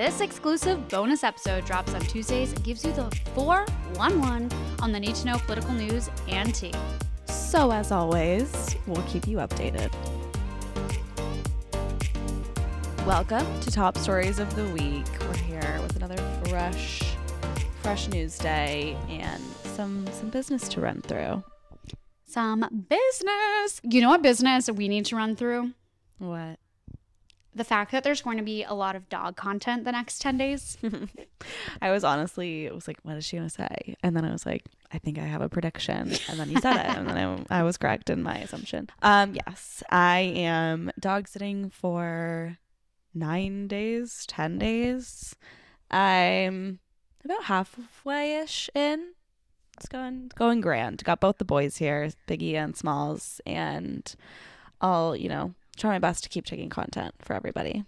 This exclusive bonus episode drops on Tuesdays and gives you the 411 on the need to know political news and tea. So, as always, we'll keep you updated. Welcome to Top Stories of the Week. We're here with another fresh, fresh news day and some some business to run through. Some business. You know what business we need to run through? What? The fact that there's going to be a lot of dog content the next 10 days. I was honestly, it was like, what is she gonna say? And then I was like, I think I have a prediction. And then you said it, and then I, I was correct in my assumption. Um, yes, I am dog sitting for nine days, ten days. I'm about halfway ish in. It's going going grand. Got both the boys here, Biggie and Smalls, and I'll you know try my best to keep taking content for everybody.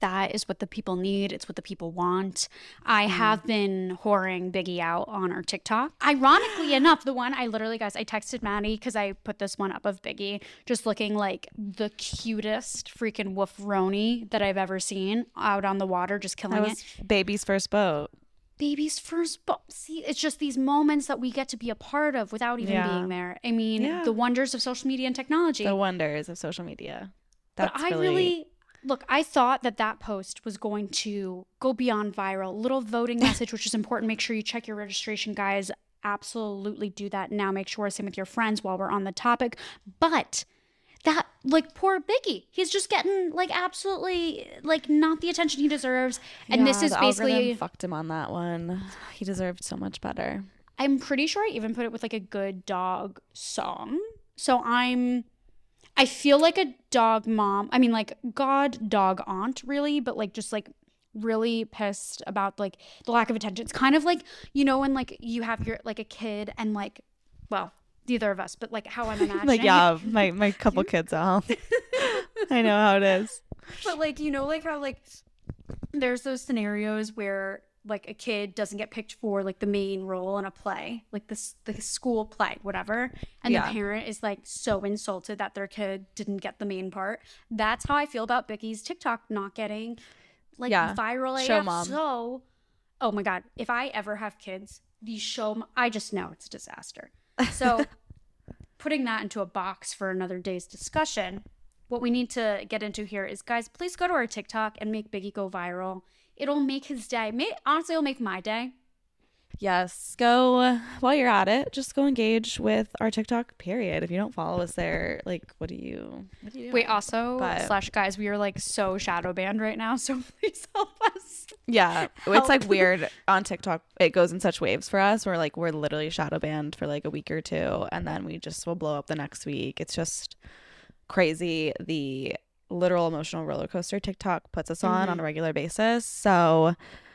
That is what the people need. It's what the people want. I Mm. have been whoring Biggie out on our TikTok. Ironically enough, the one I literally, guys, I texted Maddie because I put this one up of Biggie just looking like the cutest freaking wolf roni that I've ever seen out on the water, just killing it. baby's first boat. baby's first boat. see it's just these moments that we get to be a part of without even Yeah. being there i mean Yeah. the wonders of social media and technology The wonders of social media. But i really look i thought that that post was going to go beyond viral little voting message which is important make sure you check your registration guys absolutely do that now make sure same with your friends while we're on the topic but that like poor biggie he's just getting like absolutely like not the attention he deserves and this is basically fucked him on that one. He deserved so much better. I'm pretty sure I even put it with like a good dog song. So I'm I feel like a dog mom. I mean like god dog aunt really, but like just like really pissed about like the lack of attention. It's kind of like, you know, when like you have your like a kid and like well, neither of us, but like how I'm imagining. Like yeah, my my couple kids out. I know how it is. But like, you know, like how like there's those scenarios where like a kid doesn't get picked for like the main role in a play, like this the school play, whatever, and Yeah. the parent is like so insulted that their kid didn't get the main part. That's how I feel about Biggie's TikTok not getting like Yeah. viral Show AF. mom. So, oh my god, if I ever have kids, these show m- I just know it's a disaster. So, putting that into a box for another day's discussion, what we need to get into here is guys, please go to our TikTok and make Biggie go viral. It'll make his day. May, honestly, it'll make my day. Yes, go while you're at it. Just go engage with our TikTok. Period. If you don't follow us there, like, what do you? What do you? Wait, also But- slash guys, we are like so shadow banned right now, so please help us. Yeah, Help. it's like weird on TikTok. It goes in such waves for us. We're like we're literally shadow banned for like a week or two, and then we just will blow up the next week. It's just crazy. The literal emotional roller coaster TikTok puts us on Mhm. on a regular basis. So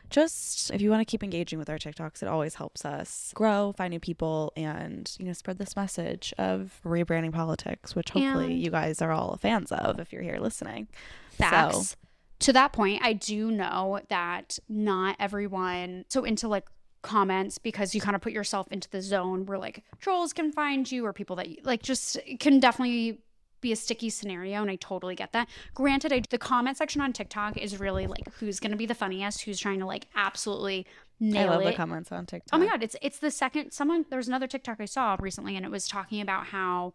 just if you want to keep engaging with our TikToks, it always helps us grow, find new people, and you know spread this message of rebranding politics, which hopefully And- you guys are all fans of if you're here listening. Facts. So To that point, I do know that not everyone so into like comments because you kind of put yourself into the zone where like trolls can find you or people that you, like just can definitely be a sticky scenario and I totally get that. Granted, I, the comment section on TikTok is really like who's going to be the funniest, who's trying to like absolutely nail I nail love it. the comments on TikTok. Oh my god, it's it's the second someone there was another TikTok I saw recently and it was talking about how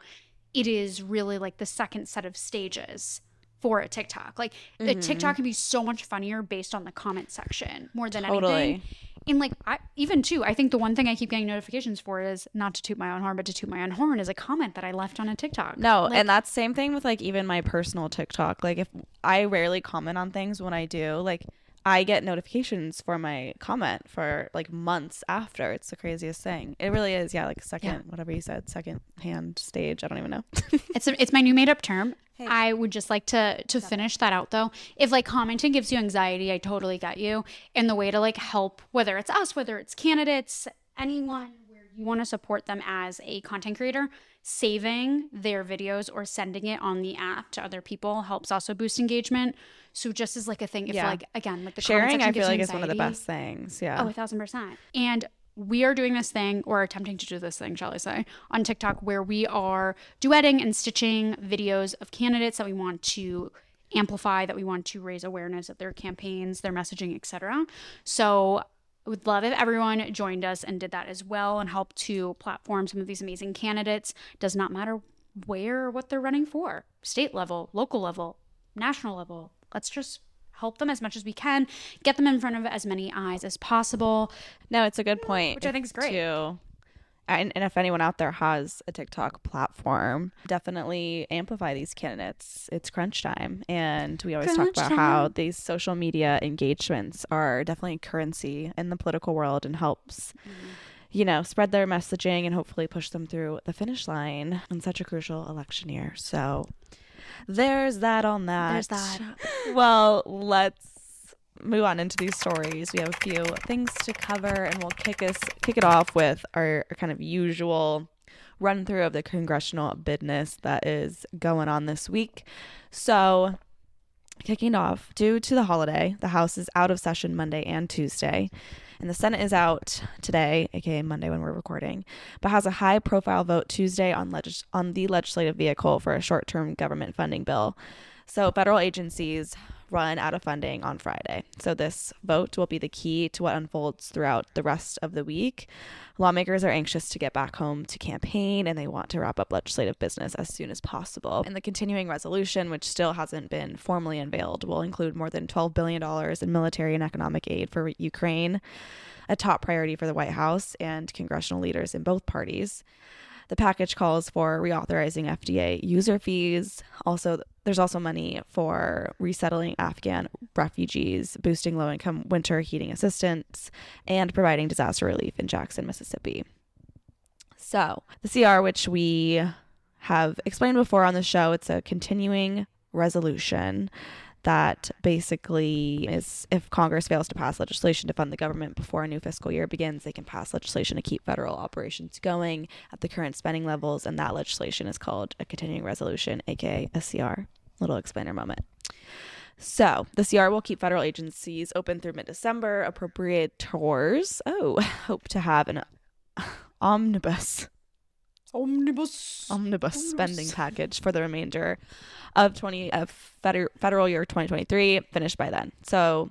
it is really like the second set of stages for a TikTok. Like Mm-hmm. TikTok can be so much funnier based on the comment section more than anything. And like I even too, I think the one thing I keep getting notifications for is not to toot my own horn, but to toot my own horn is a comment that I left on a TikTok. No, Like, and that's same thing with like even my personal TikTok. Like if I rarely comment on things when I do, like I get notifications for my comment for like months after. It's the craziest thing. It really is. Yeah, like second, whatever you said, second hand stage. I don't even know. It's a, it's my new made up term. Hey. I would just like to to finish that out though. If like commenting gives you anxiety, I totally get you. And the way to like help, whether it's us, whether it's candidates, anyone where you want to support them as a content creator, saving their videos or sending it on the app to other people helps also boost engagement. So just as like a thing, if Yeah. like again, like the Sharing, I feel like, is one of the best things. Yeah. Oh, a thousand percent. And we are doing this thing, or attempting to do this thing, shall I say, on TikTok, where we are duetting and stitching videos of candidates that we want to amplify, that we want to raise awareness of their campaigns, their messaging, etc. So would love if everyone joined us and did that as well and helped to platform some of these amazing candidates. Does not matter where or what they're running for, state level, local level, national level. Let's just help them as much as we can, get them in front of as many eyes as possible. No, it's a good point. Which I think is great. Too. And, and if anyone out there has a TikTok platform, definitely amplify these candidates. It's crunch time. And we always Crunch talk about how these social media engagements are definitely currency in the political world and helps, mm-hmm. you know, spread their messaging and hopefully push them through the finish line in such a crucial election year. So there's that on that. There's that. Well, let's move on into these stories. We have a few things to cover, and we'll kick us kick it off with our, our kind of usual run through of the congressional business that is going on this week. So, kicking off, due to the holiday, the House is out of session Monday and Tuesday. And the Senate is out today, aka Monday when we're recording, but has a high profile vote Tuesday on legis- on the legislative vehicle for a short term government funding bill. So federal agencies run out of funding on Friday. So this vote will be the key to what unfolds throughout the rest of the week. Lawmakers are anxious to get back home to campaign and they want to wrap up legislative business as soon as possible. And the continuing resolution, which still hasn't been formally unveiled, will include more than $12 billion in military and economic aid for Ukraine, a top priority for the White House and congressional leaders in both parties. The package calls for reauthorizing FDA user fees. Also, there's also money for resettling Afghan refugees, boosting low income winter heating assistance, and providing disaster relief in Jackson, Mississippi. So, the CR, which we have explained before on the show, it's a continuing resolution that basically is if Congress fails to pass legislation to fund the government before a new fiscal year begins, they can pass legislation to keep federal operations going at the current spending levels. And that legislation is called a continuing resolution, aka a CR. Little explainer moment. So, the CR will keep federal agencies open through mid December. Appropriators, oh, hope to have an omnibus Omnibus. omnibus spending package for the remainder of 20 of feder- federal year 2023 finished by then. So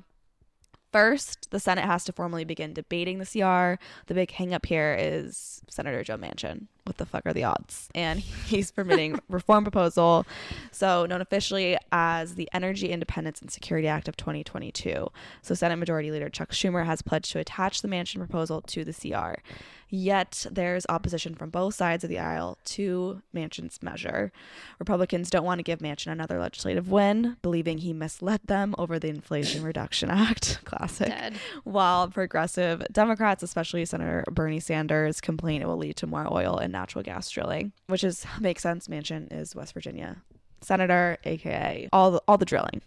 first, the Senate has to formally begin debating the CR. The big hang up here is Senator Joe Manchin. What the fuck are the odds? And he's permitting reform proposal, so known officially as the Energy Independence and Security Act of 2022. So Senate Majority Leader Chuck Schumer has pledged to attach the Manchin proposal to the CR. Yet there's opposition from both sides of the aisle to Manchin's measure. Republicans don't want to give Manchin another legislative win, believing he misled them over the Inflation Reduction Act. Classic. Dead. While progressive Democrats, especially Senator Bernie Sanders, complain it will lead to more oil and natural gas drilling, which is makes sense. Manchin is West Virginia senator, aka all the, all the drilling.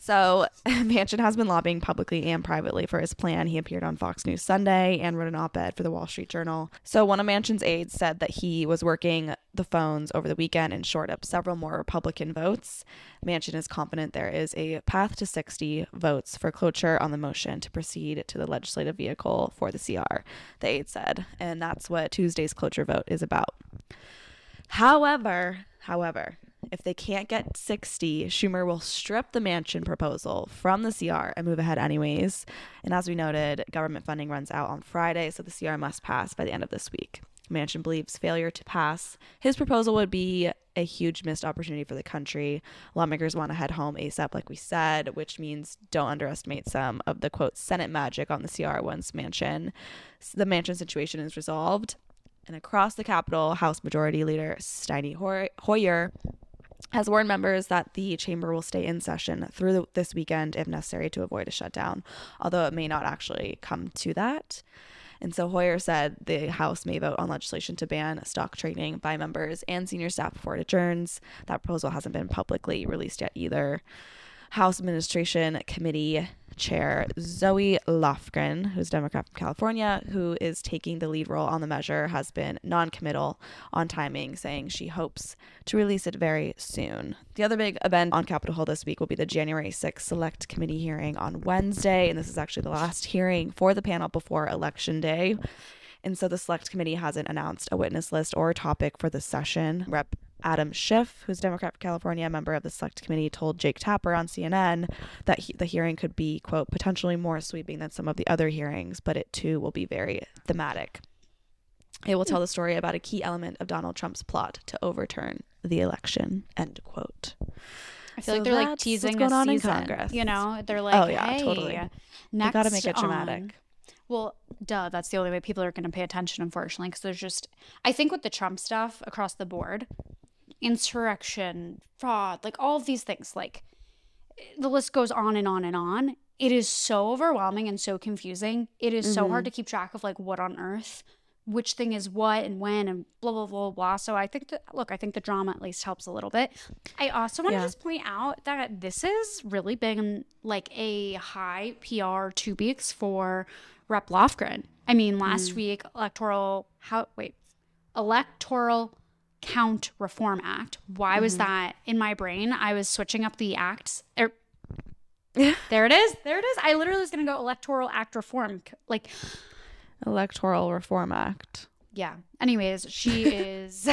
So, Manchin has been lobbying publicly and privately for his plan. He appeared on Fox News Sunday and wrote an op ed for the Wall Street Journal. So, one of Manchin's aides said that he was working the phones over the weekend and shored up several more Republican votes. Manchin is confident there is a path to 60 votes for cloture on the motion to proceed to the legislative vehicle for the CR, the aide said. And that's what Tuesday's cloture vote is about. However, however, if they can't get 60, Schumer will strip the Manchin proposal from the CR and move ahead anyways. And as we noted, government funding runs out on Friday, so the CR must pass by the end of this week. Manchin believes failure to pass his proposal would be a huge missed opportunity for the country. Lawmakers want to head home ASAP, like we said, which means don't underestimate some of the quote Senate magic on the CR once Manchin, the Manchin situation is resolved. And across the Capitol, House Majority Leader Steny Hoy- Hoyer has warned members that the chamber will stay in session through the, this weekend if necessary to avoid a shutdown, although it may not actually come to that. And so Hoyer said the House may vote on legislation to ban stock trading by members and senior staff before it adjourns. That proposal hasn't been publicly released yet either. House Administration Committee Chair Zoe Lofgren, who's Democrat from California, who is taking the lead role on the measure, has been non committal on timing, saying she hopes to release it very soon. The other big event on Capitol Hill this week will be the January 6th Select Committee hearing on Wednesday. And this is actually the last hearing for the panel before Election Day. And so the Select Committee hasn't announced a witness list or a topic for the session. Rep. Adam Schiff, who's a Democrat from California, a member of the select committee, told Jake Tapper on CNN that he, the hearing could be, quote, potentially more sweeping than some of the other hearings, but it too will be very thematic. It will tell the story about a key element of Donald Trump's plot to overturn the election, end quote. I feel So like they're like teasing what's going on in. Congress. You know, they're oh, like, Oh, yeah, hey, totally. Next got to make it on- dramatic. Well, duh, that's the only way people are going to pay attention, unfortunately, because there's just, I think with the Trump stuff across the board, insurrection, fraud, like all of these things, like the list goes on and on and on. It is so overwhelming and so confusing. It is so Mm-hmm. hard to keep track of like what on earth, which thing is what and when and blah, blah, blah, blah. So I think that, look, I think the drama at least helps a little bit. I also want to Yeah. just point out that this is really been like a high PR two weeks for Rep Lofgren. I mean, last week, electoral, how, wait, Electoral Count Reform Act. Why was that in my brain? I was switching up the acts. Er, there it is. There it is. I literally was going to go Electoral Act Reform. Like, Electoral Reform Act. yeah. Anyways, she is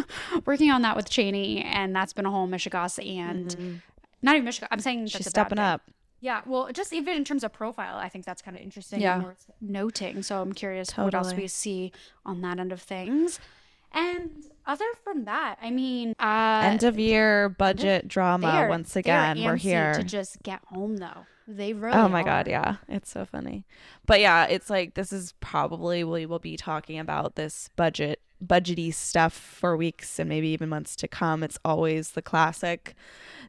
working on that with Cheney, and that's been a whole Michigas and not even Michigan. I'm saying She's stepping up. Yeah, well, just even in terms of profile, I think that's kind of interesting Yeah. and worth noting. So I'm curious what else we see on that end of things. And other from that, I mean, uh, End of year budget drama once again. We're here. to just get home though. They really. Oh my are. god, yeah. It's so funny. But yeah, it's like this is probably we will be talking about this budget budgety stuff for weeks and maybe even months to come. It's always the classic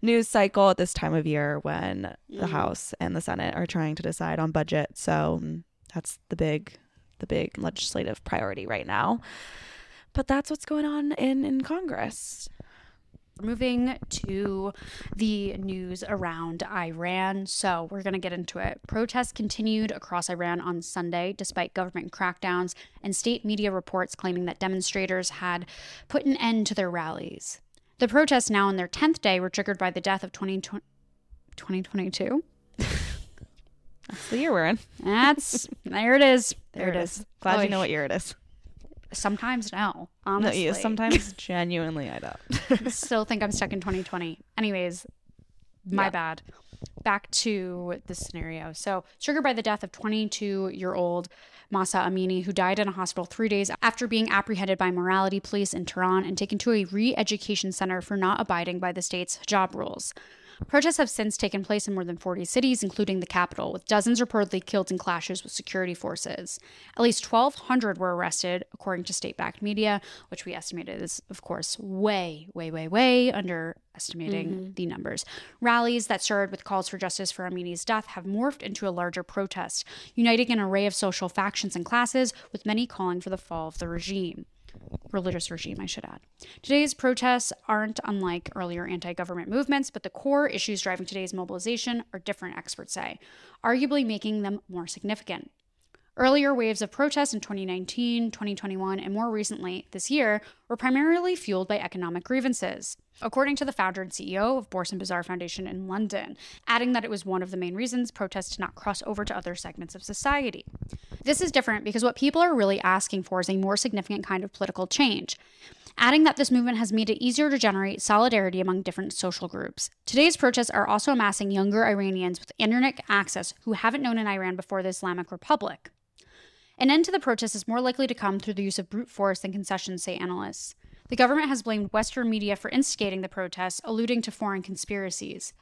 news cycle at this time of year when the House and the Senate are trying to decide on budget. So mm, that's the big the big legislative priority right now. But that's what's going on in in Congress. Moving to the news around Iran. So we're going to get into it. Protests continued across Iran on Sunday despite government crackdowns and state media reports claiming that demonstrators had put an end to their rallies. The protests, now on their 10th day, were triggered by the death of 2020 2022. That's the year we're in. That's there it is. There, it is. Glad you know what year it is. Sometimes no. No, Honestly. yeah, sometimes genuinely I don't. still think I'm stuck in 2020. Anyways, my Yeah. bad. Back to the scenario. So, triggered by the death of 22 year old Mahsa Amini, who died in a hospital three days after being apprehended by morality police in Tehran and taken to a re education center for not abiding by the state's hijab rules. Protests have since taken place in more than 40 cities, including the capital, with dozens reportedly killed in clashes with security forces. At least 1,200 were arrested, according to state backed media, which we estimated is, of course, way, way, way, way underestimating mm-hmm. the numbers. Rallies that started with calls for justice for Amini's death have morphed into a larger protest, uniting an array of social factions and classes, with many calling for the fall of the regime religious regime, I should add. Today's protests aren't unlike earlier anti government movements, but the core issues driving today's mobilization are different, experts say, arguably making them more significant. Earlier waves of protests in 2019, 2021, and more recently this year were primarily fueled by economic grievances, according to the founder and CEO of Bourse and Bazaar Foundation in London, adding that it was one of the main reasons protests did not cross over to other segments of society. This is different because what people are really asking for is a more significant kind of political change. Adding that this movement has made it easier to generate solidarity among different social groups. Today's protests are also amassing younger Iranians with internet access who haven't known an Iran before the Islamic Republic. An end to the protests is more likely to come through the use of brute force than concessions, say analysts. The government has blamed Western media for instigating the protests, alluding to foreign conspiracies.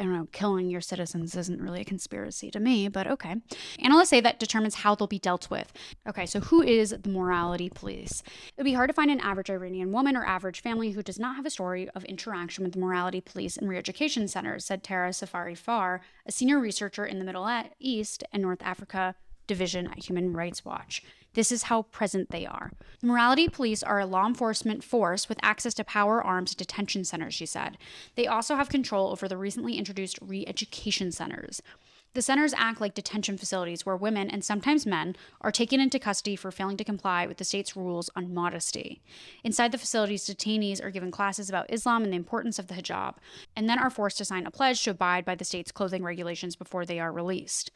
I don't know, killing your citizens isn't really a conspiracy to me, but okay. Analysts say that determines how they'll be dealt with. Okay, so who is the morality police? It would be hard to find an average Iranian woman or average family who does not have a story of interaction with the morality police and re education centers, said Tara Sepehri Far, a senior researcher in the Middle East and North Africa division at Human Rights Watch. This is how present they are. Morality police are a law enforcement force with access to power, arms, detention centers, she said. They also have control over the recently introduced re education centers. The centers act like detention facilities where women, and sometimes men, are taken into custody for failing to comply with the state's rules on modesty. Inside the facilities, detainees are given classes about Islam and the importance of the hijab, and then are forced to sign a pledge to abide by the state's clothing regulations before they are released.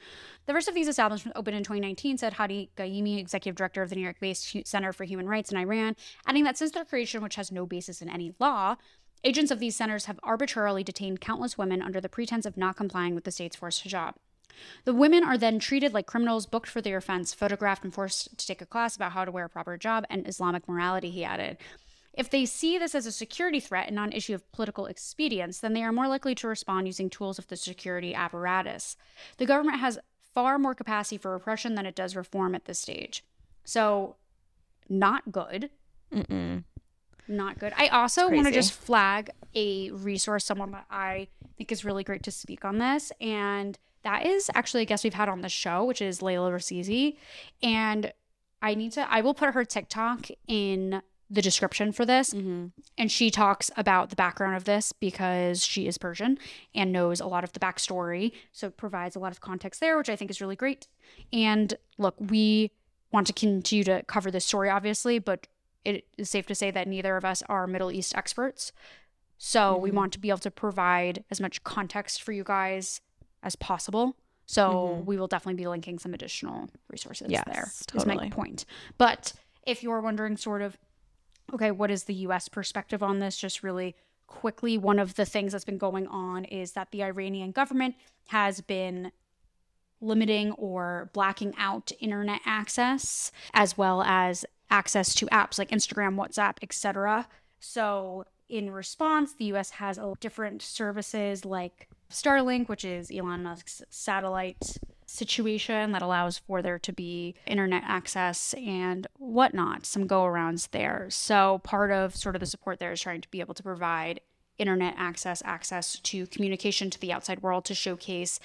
The first of these establishments opened in 2019, said Hadi Ghaemi, executive director of the New York based Center for Human Rights in Iran, adding that since their creation, which has no basis in any law, Agents of these centers have arbitrarily detained countless women under the pretense of not complying with the state's forced hijab. The women are then treated like criminals, booked for their offense, photographed, and forced to take a class about how to wear a proper job and Islamic morality, he added. If they see this as a security threat and not an issue of political expedience, then they are more likely to respond using tools of the security apparatus. The government has far more capacity for repression than it does reform at this stage. So, not good. Mm-mm. Not good. I also want to just flag a resource, someone that I think is really great to speak on this. And that is actually a guest we've had on the show, which is Layla Rasizi. And I need to, I will put her TikTok in the description for this. Mm-hmm. And she talks about the background of this because she is Persian and knows a lot of the backstory. So it provides a lot of context there, which I think is really great. And look, we want to continue to cover this story, obviously, but it is safe to say that neither of us are Middle East experts. So we Mhm. want to be able to provide as much context for you guys as possible. So Mhm. we will definitely be linking some additional resources Yes, there. Is my totally. point. But if you're wondering, sort of, okay, what is the US perspective on this? Just really quickly, one of the things that's been going on is that the Iranian government has been limiting or blacking out internet access as well as access to apps like Instagram, WhatsApp, etc. So in response, the US has a different services like Starlink, which is Elon Musk's satellite situation that allows for there to be internet access and whatnot, some go arounds there. So part of sort of the support there is trying to be able to provide internet access, access to communication to the outside world to showcase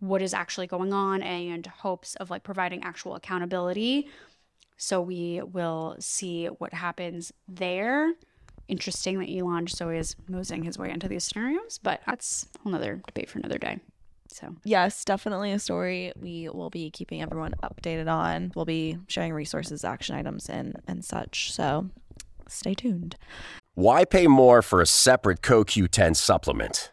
what is actually going on and hopes of like providing actual accountability. So we will see what happens there. Interesting that Elon just always moseying his way into these scenarios, but that's another debate for another day. So Yes, definitely a story we will be keeping everyone updated on. We'll be sharing resources, action items, and and such. So stay tuned. Why pay more for a separate CoQ10 supplement?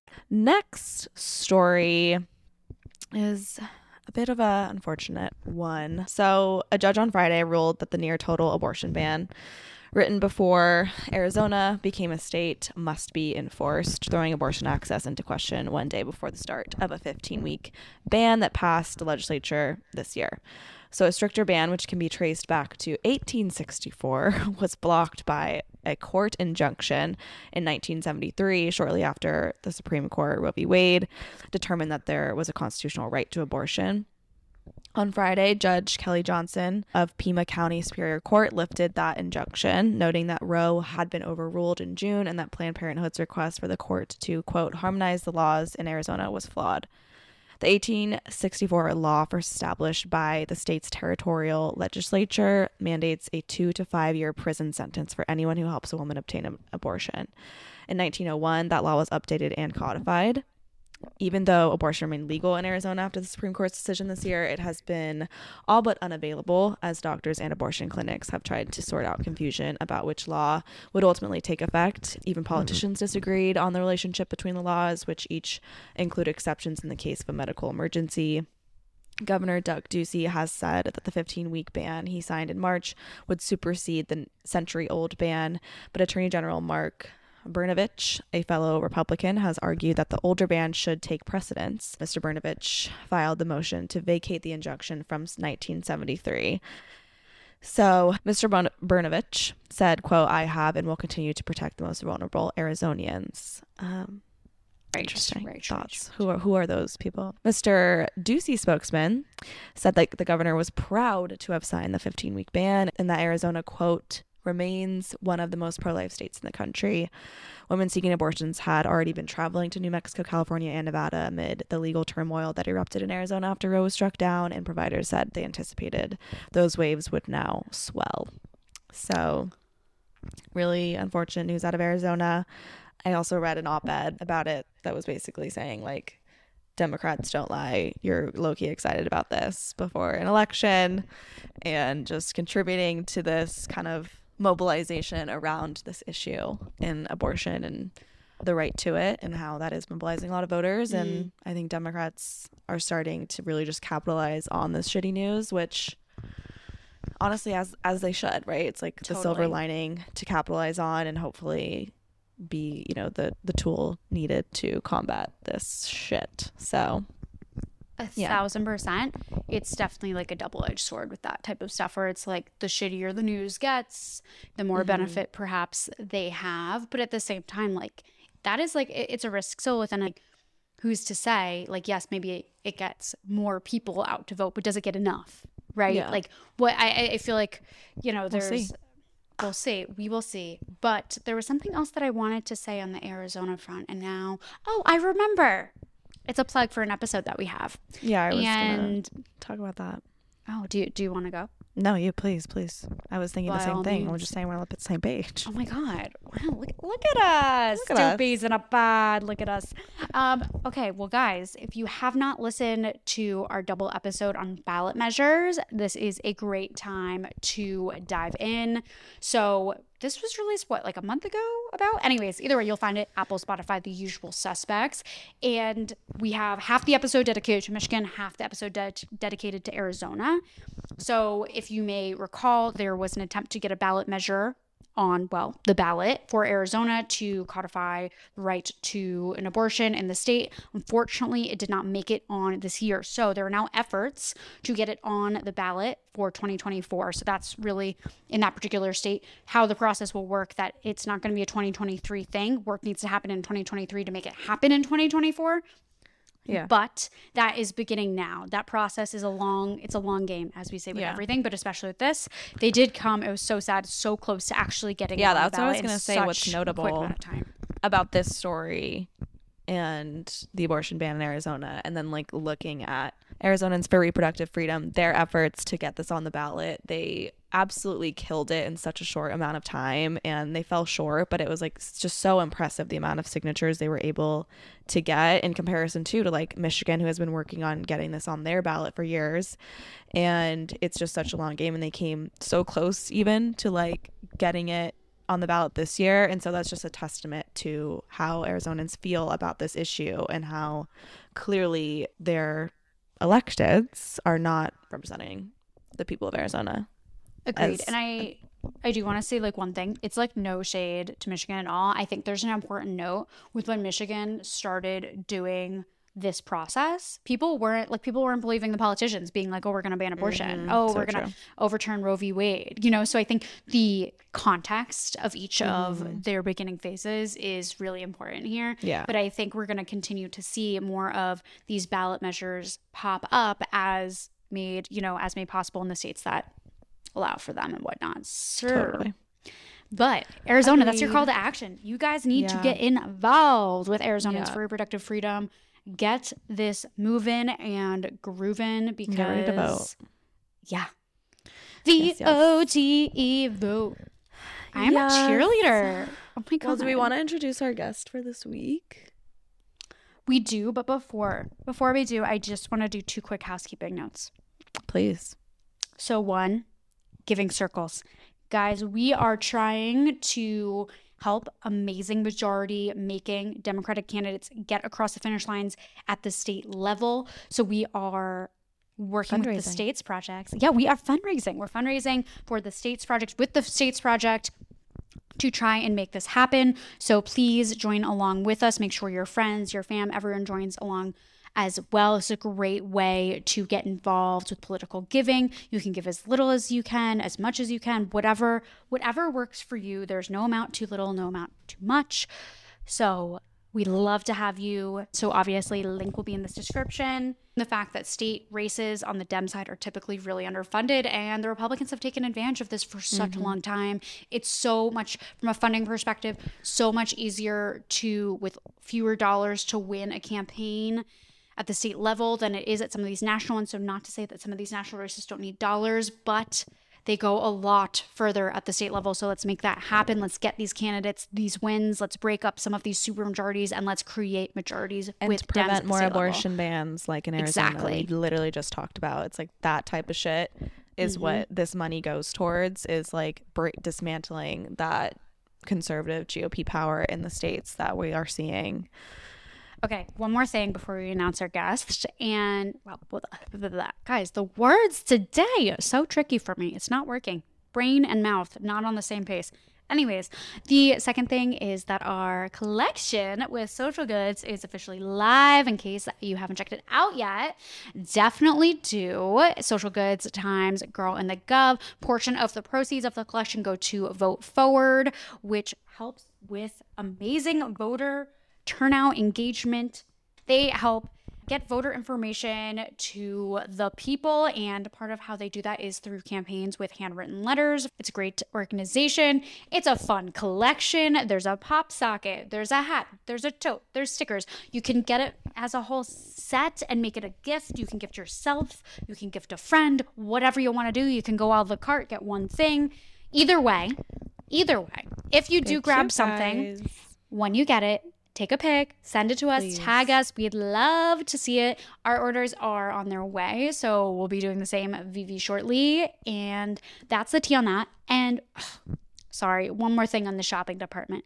Next story is a bit of a unfortunate one. So, a judge on Friday ruled that the near total abortion ban written before Arizona became a state must be enforced, throwing abortion access into question one day before the start of a 15-week ban that passed the legislature this year. So, a stricter ban, which can be traced back to 1864, was blocked by a court injunction in 1973, shortly after the Supreme Court, Roe v. Wade, determined that there was a constitutional right to abortion. On Friday, Judge Kelly Johnson of Pima County Superior Court lifted that injunction, noting that Roe had been overruled in June and that Planned Parenthood's request for the court to, quote, harmonize the laws in Arizona was flawed. The 1864 law first established by the state's territorial legislature mandates a two to five year prison sentence for anyone who helps a woman obtain an abortion. In 1901, that law was updated and codified even though abortion remained legal in Arizona after the Supreme Court's decision this year, it has been all but unavailable as doctors and abortion clinics have tried to sort out confusion about which law would ultimately take effect. Even politicians mm-hmm. disagreed on the relationship between the laws, which each include exceptions in the case of a medical emergency. Governor Doug Ducey has said that the 15 week ban he signed in March would supersede the century old ban, but Attorney General Mark Brnovich, a fellow Republican, has argued that the older ban should take precedence. Mr. Brnovich filed the motion to vacate the injunction from 1973. So, Mr. Bon- Brnovich said, quote, I have and will continue to protect the most vulnerable Arizonians. Um, Right, Interesting right, thoughts. right. Who are who are those people? Mr. Ducey spokesman said that the governor was proud to have signed the 15 week ban and that Arizona quote remains one of the most pro life states in the country. Women seeking abortions had already been traveling to New Mexico, California, and Nevada amid the legal turmoil that erupted in Arizona after Roe was struck down, and providers said they anticipated those waves would now swell. So, really unfortunate news out of Arizona. I also read an op ed about it that was basically saying, like, Democrats don't lie. You're low key excited about this before an election and just contributing to this kind of mobilization around this issue in abortion and the right to it and how that is mobilizing a lot of voters. Mm. And I think Democrats are starting to really just capitalize on this shitty news, which honestly as as they should, right? It's like totally. the silver lining to capitalize on and hopefully be, you know, the the tool needed to combat this shit. So a yeah. thousand percent. It's definitely like a double edged sword with that type of stuff where it's like the shittier the news gets, the more mm-hmm. benefit perhaps they have. But at the same time, like that is like it, it's a risk so within like who's to say, like, yes, maybe it, it gets more people out to vote, but does it get enough? Right? Yeah. Like what I, I feel like, you know, there's we'll We'll see. We will see. But there was something else that I wanted to say on the Arizona front, and now, oh, I remember. It's a plug for an episode that we have. Yeah, I was and gonna talk about that. Oh, do you do you want to go? No, you please, please. I was thinking By the same thing. Means. I was just saying we're on the same page. Oh my god! Wow, look, look at us, look at us. Stoopies and a bad. Look at us. Um, okay, well, guys, if you have not listened to our double episode on ballot measures, this is a great time to dive in. So this was released what like a month ago about anyways either way you'll find it apple spotify the usual suspects and we have half the episode dedicated to michigan half the episode de- dedicated to arizona so if you may recall there was an attempt to get a ballot measure on, well, the ballot for Arizona to codify the right to an abortion in the state. Unfortunately, it did not make it on this year. So there are now efforts to get it on the ballot for 2024. So that's really in that particular state how the process will work that it's not going to be a 2023 thing. Work needs to happen in 2023 to make it happen in 2024. Yeah. But that is beginning now. That process is a long it's a long game as we say with yeah. everything, but especially with this. They did come, it was so sad, so close to actually getting Yeah, that's what I was going to say what's notable about this story and the abortion ban in Arizona and then like looking at Arizonans for reproductive freedom, their efforts to get this on the ballot, they absolutely killed it in such a short amount of time and they fell short, but it was like just so impressive the amount of signatures they were able to get in comparison to to like Michigan who has been working on getting this on their ballot for years. And it's just such a long game and they came so close even to like getting it on the ballot this year. And so that's just a testament to how Arizonans feel about this issue and how clearly their electeds are not representing the people of Arizona. Agreed. As, and I I do want to say like one thing. It's like no shade to Michigan at all. I think there's an important note with when Michigan started doing this process, people weren't like people weren't believing the politicians being like, "Oh, we're going to ban abortion. Mm-hmm. Oh, so we're going to overturn Roe v. Wade." You know, so I think the context of each mm-hmm. of their beginning phases is really important here. Yeah. But I think we're going to continue to see more of these ballot measures pop up as made, you know, as made possible in the states that allow for them and whatnot. So, Totally. But Arizona, that's your call to action. You guys need to get involved with Arizonans Yeah. for reproductive freedom. Get this moving and grooving because Get ready to vote. yeah. V Yes, yes. O T E vote. I'm Yes. a cheerleader. Oh my god. Well, do we want to introduce our guest for this week? We do, but before before we do, I just want to do two quick housekeeping notes. Please. So one, giving circles. Guys, we are trying to help amazing majority making Democratic candidates get across the finish lines at the state level. So we are working with the states projects. Yeah, we are fundraising. We're fundraising for the states project with the states project to try and make this happen. So please join along with us. Make sure your friends, your fam, everyone joins along as well. It's a great way to get involved with political giving. You can give as little as you can, as much as you can, whatever whatever works for you. There's no amount too little, no amount too much. So we'd love to have you. So obviously, link will be in this description. The fact that state races on the Dem side are typically really underfunded, and the Republicans have taken advantage of this for such a mm-hmm. long time. It's so much, from a funding perspective, so much easier to, with fewer dollars, to win a campaign at the state level than it is at some of these national ones. So, not to say that some of these national races don't need dollars, but they go a lot further at the state level. So, let's make that happen. Let's get these candidates these wins. Let's break up some of these super majorities and let's create majorities And with to Dems at prevent more state level. abortion bans like in Arizona. Exactly. We literally just talked about. It's like that type of shit is Mm-hmm. what this money goes towards is like break, dismantling that conservative GOP power in the states that we are seeing. Okay, one more thing before we announce our guest. And, well, blah, blah, blah. guys, the words today are so tricky for me. It's not working. Brain and mouth, not on the same pace. Anyways, the second thing is that our collection with social goods is officially live. In case you haven't checked it out yet, definitely do. Social goods times girl in the gov. Portion of the proceeds of the collection go to Vote Forward, which helps with amazing voter turnout engagement. They help get voter information to the people, and part of how they do that is through campaigns with handwritten letters. It's a great organization. It's a fun collection. There's a pop socket, there's a hat, there's a tote, there's stickers. You can get it as a whole set and make it a gift. You can gift yourself, you can gift a friend, whatever you want to do. You can go out of the cart, get one thing. Either way, either way, if you do Thank grab you, something, when you get it, take a pic, send it to us, Please. tag us. We'd love to see it. Our orders are on their way, so we'll be doing the same VV shortly. And that's the tea on that. And sorry, one more thing on the shopping department.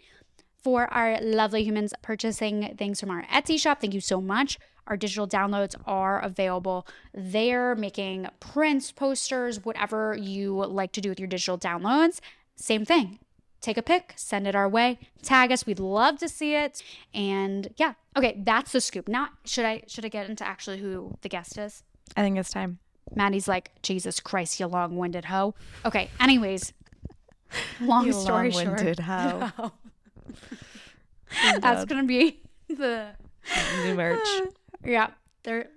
For our lovely humans purchasing things from our Etsy shop, thank you so much. Our digital downloads are available there, making prints, posters, whatever you like to do with your digital downloads. Same thing take a pic, send it our way, tag us. We'd love to see it. And yeah, okay, that's the scoop. Now, should I should I get into actually who the guest is? I think it's time. Maddie's like, Jesus Christ, you long-winded hoe. Okay, anyways, long You story long-winded short, hoe. that's gonna be the New merch. yeah. There.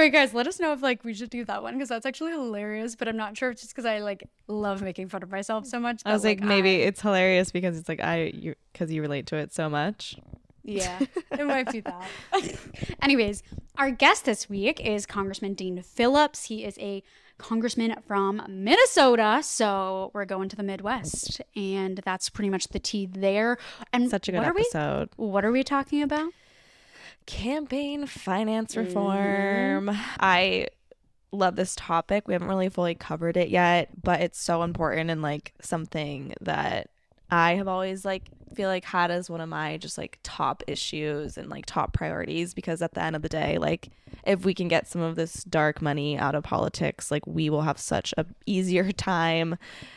Wait, wait, guys, let us know if like we should do that one because that's actually hilarious. But I'm not sure if it's just because I like love making fun of myself so much. I was that, like, maybe I- it's hilarious because it's like I you because you relate to it so much. Yeah, it might be that. Anyways, our guest this week is Congressman Dean Phillips. He is a congressman from Minnesota, so we're going to the Midwest, and that's pretty much the tea there. And Such a good what episode. Are we, what are we talking about? Campaign finance Mm-hmm. reform. I love this topic. We haven't really fully covered it yet, but it's so important and like something that I have always like feel like had as one of my just like top issues and like top priorities because at the end of the day, like if we can get some of this dark money out of politics, like we will have such a easier time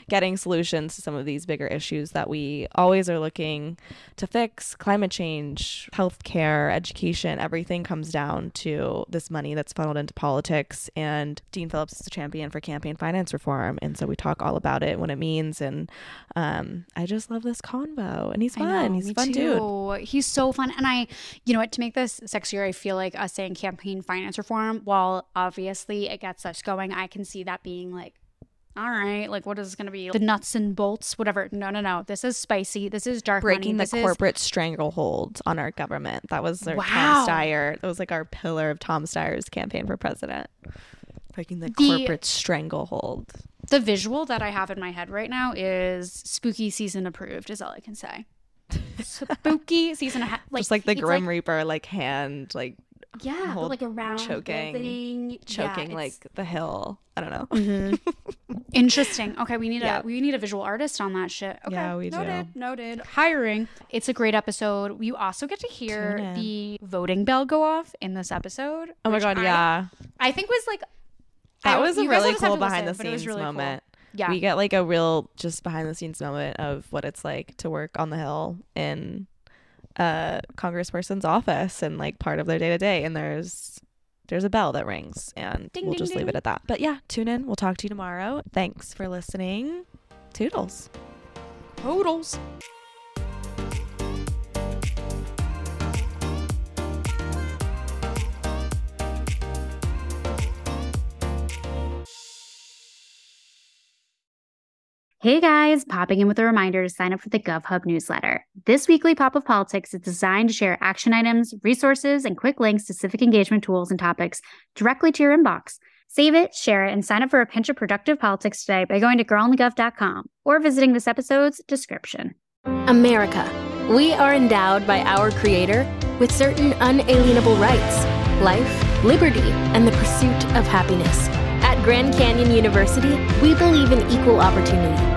getting solutions to some of these bigger issues that we always are looking to fix climate change, healthcare, education, everything comes down to this money that's funneled into politics. And Dean Phillips is a champion for campaign finance reform. And so we talk all about it, what it means. And um, I just love this convo. And he's fun. know, he's fun dude. He's so fun. And I, you know what, to make this sexier, I feel like us saying campaign finance reform, while obviously it gets us going, I can see that being like, all right, like what is this going to be? The nuts and bolts, whatever. No, no, no. This is spicy. This is dark breaking money. the This is- corporate stranglehold on our government. That was our Wow. Tom Steyer. That was like our pillar of Tom Steyer's campaign for president. Breaking the, The- corporate stranglehold. the visual that I have in my head right now is spooky season approved. Is all I can say. spooky season, ha- like Just like the it's Grim Reaper, like hand, like yeah, whole but like around choking- building. choking yeah, like the hill. I don't know. Mhm. Interesting. Okay, we need Yeah. a we need a visual artist on that shit. Okay, Yeah, we noted, do. Noted. Hiring. It's a great episode. You also get to hear the voting bell go off in this episode. Oh my god, I- yeah. I think was like That I- was a really will just have cool to listen, behind the but it was scenes really cool. moment. Yeah. We get like a real just behind the scenes moment of what it's like to work on the hill in a congressperson's office and like part of their day to day and there's there's a bell that rings and Ding, we'll ding, just leave it at that. But yeah, tune in. We'll talk to you tomorrow. Thanks for listening. Toodles. Totals. Hey guys, popping in with a reminder to sign up for the GovHub newsletter. This weekly pop of politics is designed to share action items, resources, and quick links to civic engagement tools and topics directly to your inbox. Save it, share it, and sign up for a pinch of productive politics today by going to girlonthegov.com or visiting this episode's description. America. We are endowed by our Creator with certain unalienable rights life, liberty, and the pursuit of happiness. At Grand Canyon University, we believe in equal opportunity,